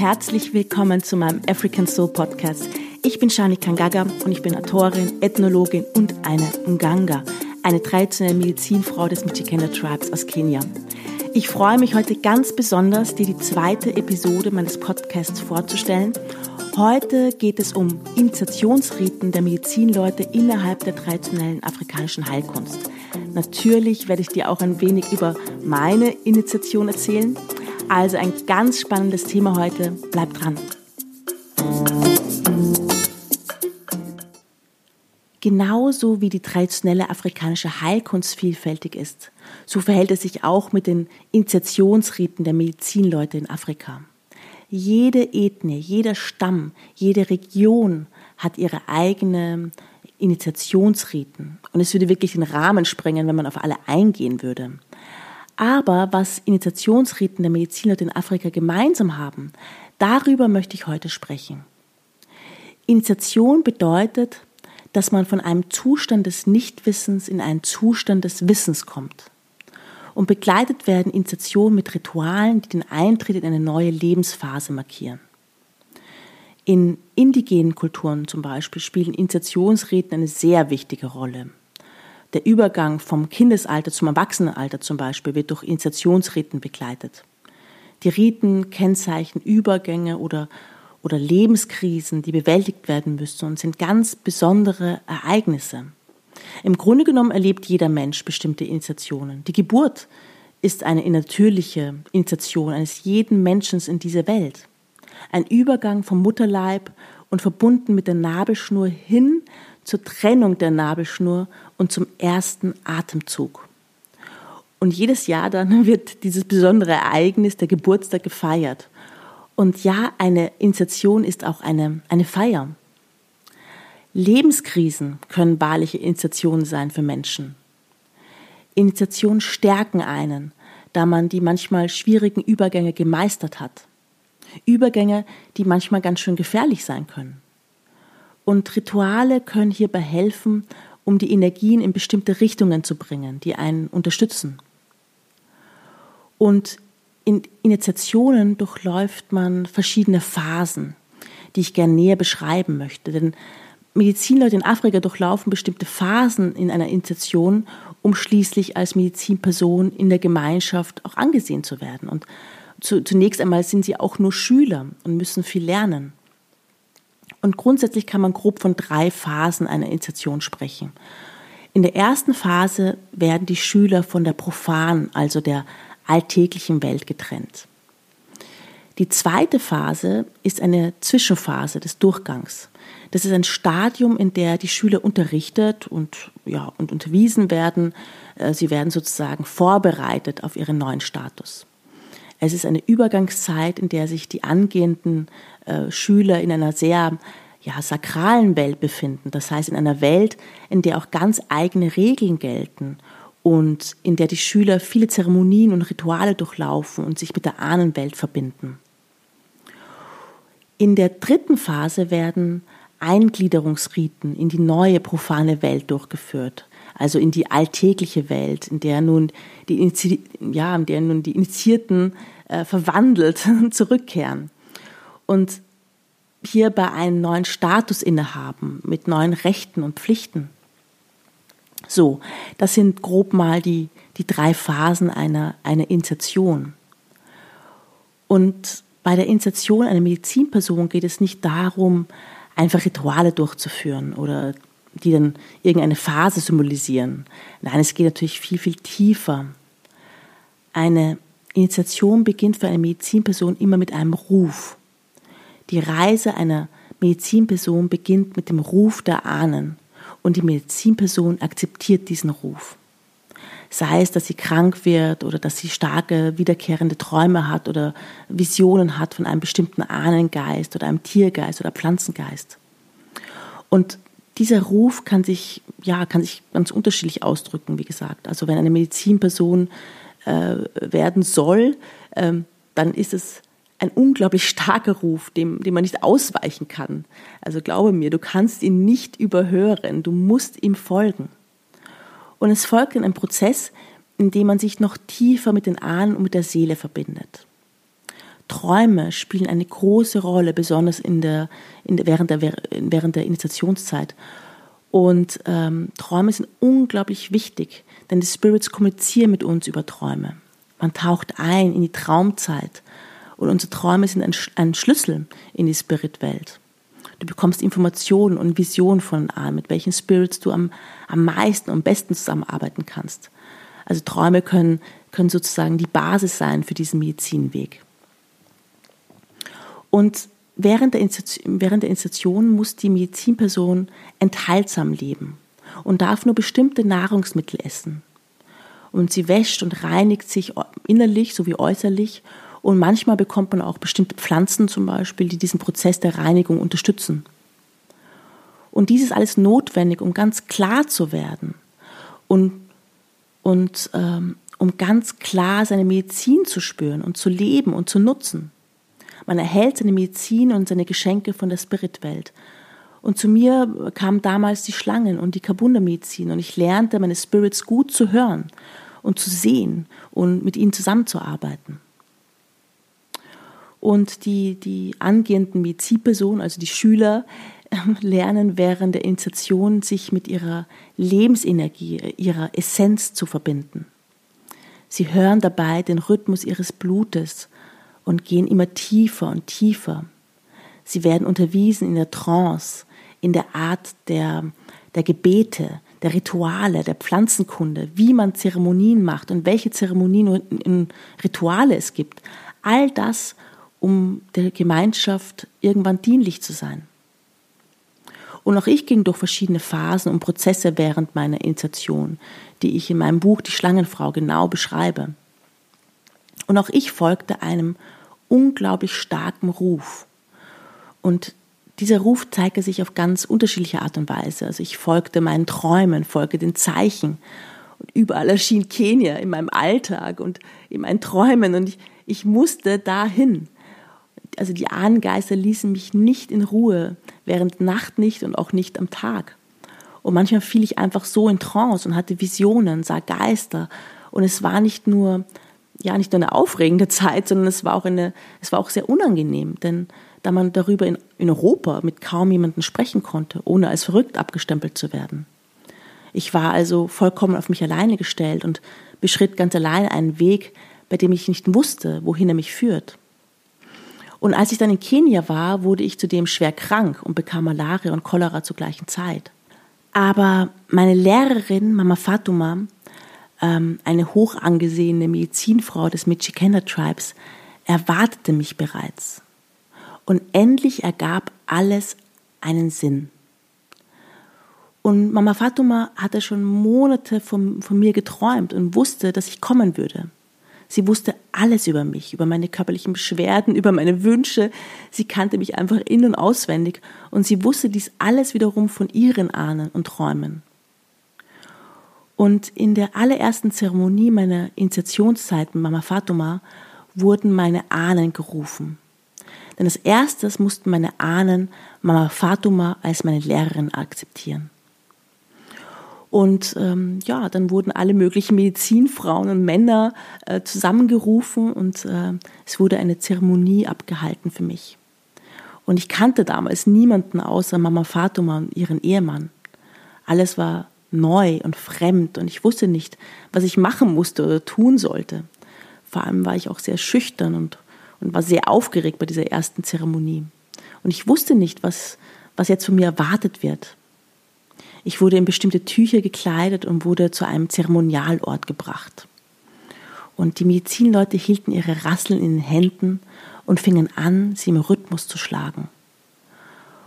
Herzlich willkommen zu meinem African Soul Podcast. Ich bin Shani Kangaga und ich bin Autorin, Ethnologin und eine Nganga, eine traditionelle Medizinfrau des Michikenda Tribes aus Kenia. Ich freue mich heute ganz besonders, dir die zweite Episode meines Podcasts vorzustellen. Heute geht es um Initiationsriten der Medizinleute innerhalb der traditionellen afrikanischen Heilkunst. Natürlich werde ich dir auch ein wenig über meine Initiation erzählen. Also ein ganz spannendes Thema heute. Bleib dran. Genauso wie die traditionelle afrikanische Heilkunst vielfältig ist, so verhält es sich auch mit den Initiationsriten der Medizinleute in Afrika. Jede Ethnie, jeder Stamm, jede Region hat ihre eigene Initiationsriten. Und es würde wirklich den Rahmen sprengen, wenn man auf alle eingehen würde. Aber was Initiationsriten der Medizinleute in Afrika gemeinsam haben, darüber möchte ich heute sprechen. Initiation bedeutet, dass man von einem Zustand des Nichtwissens in einen Zustand des Wissens kommt. Und begleitet werden Initiationen mit Ritualen, die den Eintritt in eine neue Lebensphase markieren. In indigenen Kulturen zum Beispiel spielen Initiationsriten eine sehr wichtige Rolle. Der Übergang vom Kindesalter zum Erwachsenenalter zum Beispiel wird durch Initiationsriten begleitet. Die Riten kennzeichnen Übergänge oder oder Lebenskrisen, die bewältigt werden müssen und sind ganz besondere Ereignisse. Im Grunde genommen erlebt jeder Mensch bestimmte Initiationen. Die Geburt ist eine natürliche Initiation eines jeden Menschen in dieser Welt. Ein Übergang vom Mutterleib und verbunden mit der Nabelschnur hin zur Trennung der Nabelschnur und zum ersten Atemzug. Und jedes Jahr dann wird dieses besondere Ereignis, der Geburtstag, gefeiert. Und ja, eine Initiation ist auch eine, eine Feier. Lebenskrisen können wahrliche Initiationen sein für Menschen. Initiationen stärken einen, da man die manchmal schwierigen Übergänge gemeistert hat. Übergänge, die manchmal ganz schön gefährlich sein können. Und Rituale können hierbei helfen, um die Energien in bestimmte Richtungen zu bringen, die einen unterstützen. Und in Initiationen durchläuft man verschiedene Phasen, die ich gerne näher beschreiben möchte. Denn Medizinleute in Afrika durchlaufen bestimmte Phasen in einer Initiation, um schließlich als Medizinperson in der Gemeinschaft auch angesehen zu werden. Und zu, zunächst einmal sind sie auch nur Schüler und müssen viel lernen. Und grundsätzlich kann man grob von drei Phasen einer Initiation sprechen. In der ersten Phase werden die Schüler von der profanen, also der alltäglichen Welt getrennt. Die zweite Phase ist eine Zwischenphase des Durchgangs. Das ist ein Stadium, in der die Schüler unterrichtet und, ja, und unterwiesen werden. Äh, sie werden sozusagen vorbereitet auf ihren neuen Status. Es ist eine Übergangszeit, in der sich die angehenden äh, Schüler in einer sehr ja, sakralen Welt befinden. Das heißt, in einer Welt, in der auch ganz eigene Regeln gelten und in der die Schüler viele Zeremonien und Rituale durchlaufen und sich mit der Ahnenwelt verbinden. In der dritten Phase werden Eingliederungsriten in die neue profane Welt durchgeführt, also in die alltägliche Welt, in der nun die, ja, in der nun die Initiierten äh, verwandelt zurückkehren und hierbei einen neuen Status innehaben mit neuen Rechten und Pflichten. So, das sind grob mal die, die drei Phasen einer, einer Initiation. Und bei der Initiation einer Medizinperson geht es nicht darum, einfach Rituale durchzuführen oder die dann irgendeine Phase symbolisieren. Nein, es geht natürlich viel, viel tiefer. Eine Initiation beginnt für eine Medizinperson immer mit einem Ruf. Die Reise einer Medizinperson beginnt mit dem Ruf der Ahnen und die Medizinperson akzeptiert diesen Ruf. Sei es, dass sie krank wird oder dass sie starke wiederkehrende Träume hat oder Visionen hat von einem bestimmten Ahnengeist oder einem Tiergeist oder Pflanzengeist. Und dieser Ruf kann sich, ja, kann sich ganz unterschiedlich ausdrücken, wie gesagt. Also wenn eine Medizinperson äh, werden soll, ähm, dann ist es ein unglaublich starker Ruf, dem, dem man nicht ausweichen kann. Also glaube mir, du kannst ihn nicht überhören, du musst ihm folgen. Und es folgt in einem Prozess, in dem man sich noch tiefer mit den Ahnen und mit der Seele verbindet. Träume spielen eine große Rolle, besonders in der, in der, während, der, während der Initiationszeit. Und ähm, Träume sind unglaublich wichtig, denn die Spirits kommunizieren mit uns über Träume. Man taucht ein in die Traumzeit und unsere Träume sind ein, ein Schlüssel in die Spiritwelt. Du bekommst Informationen und Visionen von an, mit welchen Spirits du am, am meisten und besten zusammenarbeiten kannst. Also Träume können, können sozusagen die Basis sein für diesen Medizinweg. Und während der, während der Institution muss die Medizinperson enthaltsam leben und darf nur bestimmte Nahrungsmittel essen. Und sie wäscht und reinigt sich innerlich sowie äußerlich. Und manchmal bekommt man auch bestimmte Pflanzen zum Beispiel, die diesen Prozess der Reinigung unterstützen. Und dies ist alles notwendig, um ganz klar zu werden und, und ähm, um ganz klar seine Medizin zu spüren und zu leben und zu nutzen. Man erhält seine Medizin und seine Geschenke von der Spiritwelt. Und zu mir kamen damals die Schlangen und die Kabunda-Medizin und ich lernte meine Spirits gut zu hören und zu sehen und mit ihnen zusammenzuarbeiten. Und die, die angehenden Medizinpersonen, also die Schüler, lernen während der Initiation, sich mit ihrer Lebensenergie, ihrer Essenz zu verbinden. Sie hören dabei den Rhythmus ihres Blutes und gehen immer tiefer und tiefer. Sie werden unterwiesen in der Trance, in der Art der, der Gebete, der Rituale, der Pflanzenkunde, wie man Zeremonien macht und welche Zeremonien und Rituale es gibt. All das, um der Gemeinschaft irgendwann dienlich zu sein. Und auch ich ging durch verschiedene Phasen und Prozesse während meiner Initiation, die ich in meinem Buch Die Schlangenfrau genau beschreibe. Und auch ich folgte einem unglaublich starken Ruf. Und dieser Ruf zeigte sich auf ganz unterschiedliche Art und Weise. Also ich folgte meinen Träumen, folgte den Zeichen. Und überall erschien Kenia in meinem Alltag und in meinen Träumen. Und ich, ich musste dahin. Also die Ahnengeister ließen mich nicht in Ruhe, während Nacht nicht und auch nicht am Tag. Und manchmal fiel ich einfach so in Trance und hatte Visionen, sah Geister. Und es war nicht nur ja nicht nur eine aufregende Zeit, sondern es war auch eine, es war auch sehr unangenehm, denn da man darüber in, in Europa mit kaum jemandem sprechen konnte, ohne als verrückt abgestempelt zu werden. Ich war also vollkommen auf mich alleine gestellt und beschritt ganz allein einen Weg, bei dem ich nicht wusste, wohin er mich führt. Und als ich dann in Kenia war, wurde ich zudem schwer krank und bekam Malaria und Cholera zur gleichen Zeit. Aber meine Lehrerin, Mama Fatuma, ähm, eine hoch angesehene Medizinfrau des Michikenda Tribes, erwartete mich bereits. Und endlich ergab alles einen Sinn. Und Mama Fatuma hatte schon Monate von, von mir geträumt und wusste, dass ich kommen würde. Sie wusste alles über mich, über meine körperlichen Beschwerden, über meine Wünsche. Sie kannte mich einfach in- und auswendig und sie wusste dies alles wiederum von ihren Ahnen und Träumen. Und in der allerersten Zeremonie meiner Initiationszeit mit Mama Fatuma wurden meine Ahnen gerufen. Denn als erstes mussten meine Ahnen Mama Fatuma als meine Lehrerin akzeptieren. Und ähm, ja, dann wurden alle möglichen Medizinfrauen und Männer äh, zusammengerufen und äh, es wurde eine Zeremonie abgehalten für mich. Und ich kannte damals niemanden außer Mama Fatuma und ihren Ehemann. Alles war neu und fremd und ich wusste nicht, was ich machen musste oder tun sollte. Vor allem war ich auch sehr schüchtern und, und war sehr aufgeregt bei dieser ersten Zeremonie. Und ich wusste nicht, was, was jetzt von mir erwartet wird. Ich wurde in bestimmte Tücher gekleidet und wurde zu einem Zeremonialort gebracht. Und die Medizinleute hielten ihre Rasseln in den Händen und fingen an, sie im Rhythmus zu schlagen.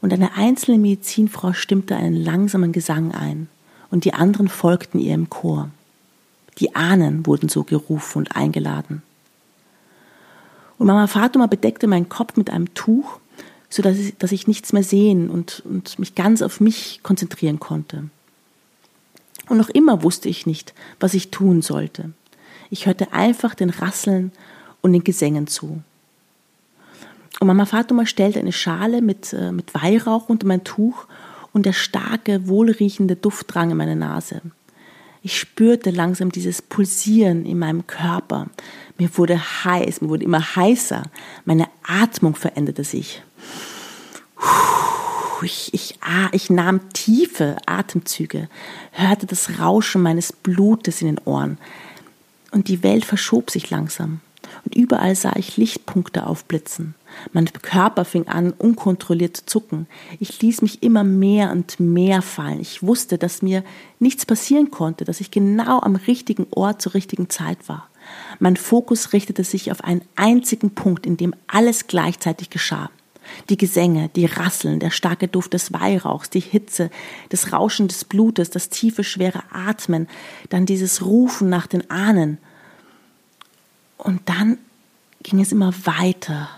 Und eine einzelne Medizinfrau stimmte einen langsamen Gesang ein und die anderen folgten ihr im Chor. Die Ahnen wurden so gerufen und eingeladen. Und Mama Fatuma bedeckte meinen Kopf mit einem Tuch, so dass ich, nichts mehr sehen und, und mich ganz auf mich konzentrieren konnte. Und noch immer wusste ich nicht, was ich tun sollte. Ich hörte einfach den Rasseln und den Gesängen zu. Und Mama Fatuma stellte eine Schale mit, äh, mit Weihrauch unter mein Tuch und der starke, wohlriechende Duft drang in meine Nase. Ich spürte langsam dieses Pulsieren in meinem Körper. Mir wurde heiß, mir wurde immer heißer. Meine Atmung veränderte sich. Ich, ich, ah, ich nahm tiefe Atemzüge, hörte das Rauschen meines Blutes in den Ohren. Und die Welt verschob sich langsam. Und überall sah ich Lichtpunkte aufblitzen. Mein Körper fing an, unkontrolliert zu zucken. Ich ließ mich immer mehr und mehr fallen. Ich wusste, dass mir nichts passieren konnte, dass ich genau am richtigen Ort zur richtigen Zeit war. Mein Fokus richtete sich auf einen einzigen Punkt, in dem alles gleichzeitig geschah. Die Gesänge, die Rasseln, der starke Duft des Weihrauchs, die Hitze, das Rauschen des Blutes, das tiefe, schwere Atmen, dann dieses Rufen nach den Ahnen. Und dann ging es immer weiter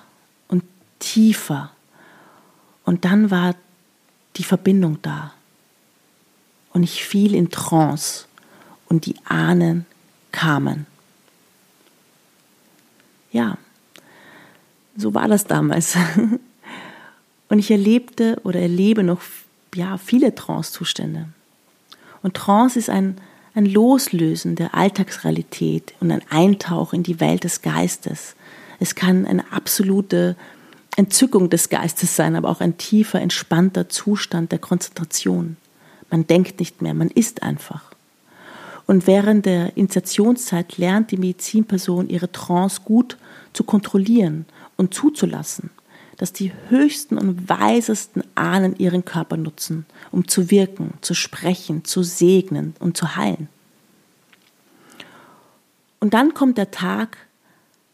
tiefer. Und dann war die Verbindung da. Und ich fiel in Trance und die Ahnen kamen. Ja, so war das damals. Und ich erlebte oder erlebe noch ja, viele Trance-Zustände. Und Trance ist ein, ein Loslösen der Alltagsrealität und ein Eintauch in die Welt des Geistes. Es kann eine absolute Entzückung des Geistes sein, aber auch ein tiefer, entspannter Zustand der Konzentration. Man denkt nicht mehr, man ist einfach. Und während der Initiationszeit lernt die Medizinperson ihre Trance gut zu kontrollieren und zuzulassen, dass die höchsten und weisesten Ahnen ihren Körper nutzen, um zu wirken, zu sprechen, zu segnen und zu heilen. Und dann kommt der Tag,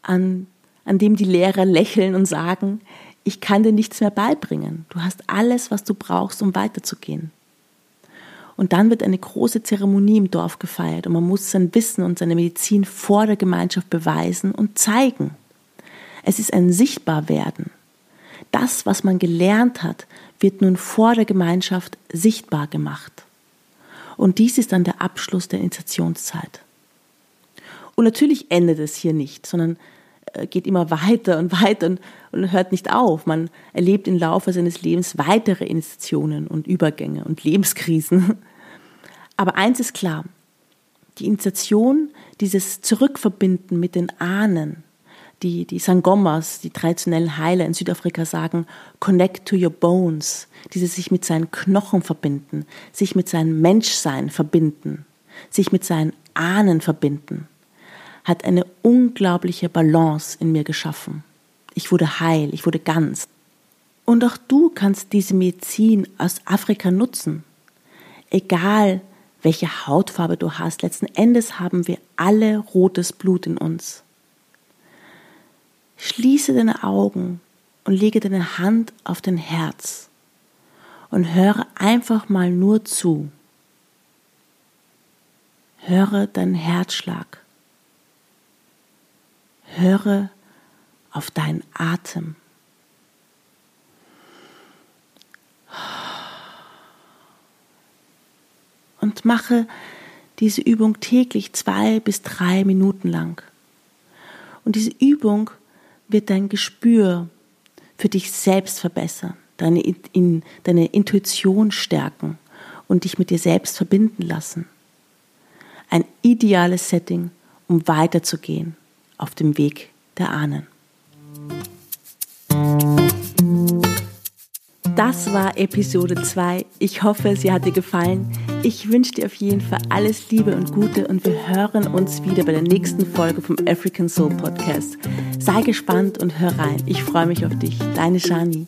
an an dem die Lehrer lächeln und sagen, ich kann dir nichts mehr beibringen. Du hast alles, was du brauchst, um weiterzugehen. Und dann wird eine große Zeremonie im Dorf gefeiert und man muss sein Wissen und seine Medizin vor der Gemeinschaft beweisen und zeigen. Es ist ein Sichtbarwerden. Das, was man gelernt hat, wird nun vor der Gemeinschaft sichtbar gemacht. Und dies ist dann der Abschluss der Initiationszeit. Und natürlich endet es hier nicht, sondern geht immer weiter und weiter und, und hört nicht auf. Man erlebt im Laufe seines Lebens weitere Initiationen und Übergänge und Lebenskrisen. Aber eins ist klar, die Initiation, dieses Zurückverbinden mit den Ahnen, die, die Sangomas, die traditionellen Heiler in Südafrika sagen, connect to your bones, dieses sich mit seinen Knochen verbinden, sich mit seinem Menschsein verbinden, sich mit seinen Ahnen verbinden hat eine unglaubliche Balance in mir geschaffen. Ich wurde heil, ich wurde ganz. Und auch du kannst diese Medizin aus Afrika nutzen. Egal, welche Hautfarbe du hast, letzten Endes haben wir alle rotes Blut in uns. Schließe deine Augen und lege deine Hand auf dein Herz und höre einfach mal nur zu. Höre deinen Herzschlag. Höre auf deinen Atem. Und mache diese Übung täglich zwei bis drei Minuten lang. Und diese Übung wird dein Gespür für dich selbst verbessern, deine, in, deine Intuition stärken und dich mit dir selbst verbinden lassen. Ein ideales Setting, um weiterzugehen auf dem Weg der Ahnen. Das war Episode 2. Ich hoffe, sie hat dir gefallen. Ich wünsche dir auf jeden Fall alles Liebe und Gute und wir hören uns wieder bei der nächsten Folge vom African Soul Podcast. Sei gespannt und hör rein. Ich freue mich auf dich. Deine Shani.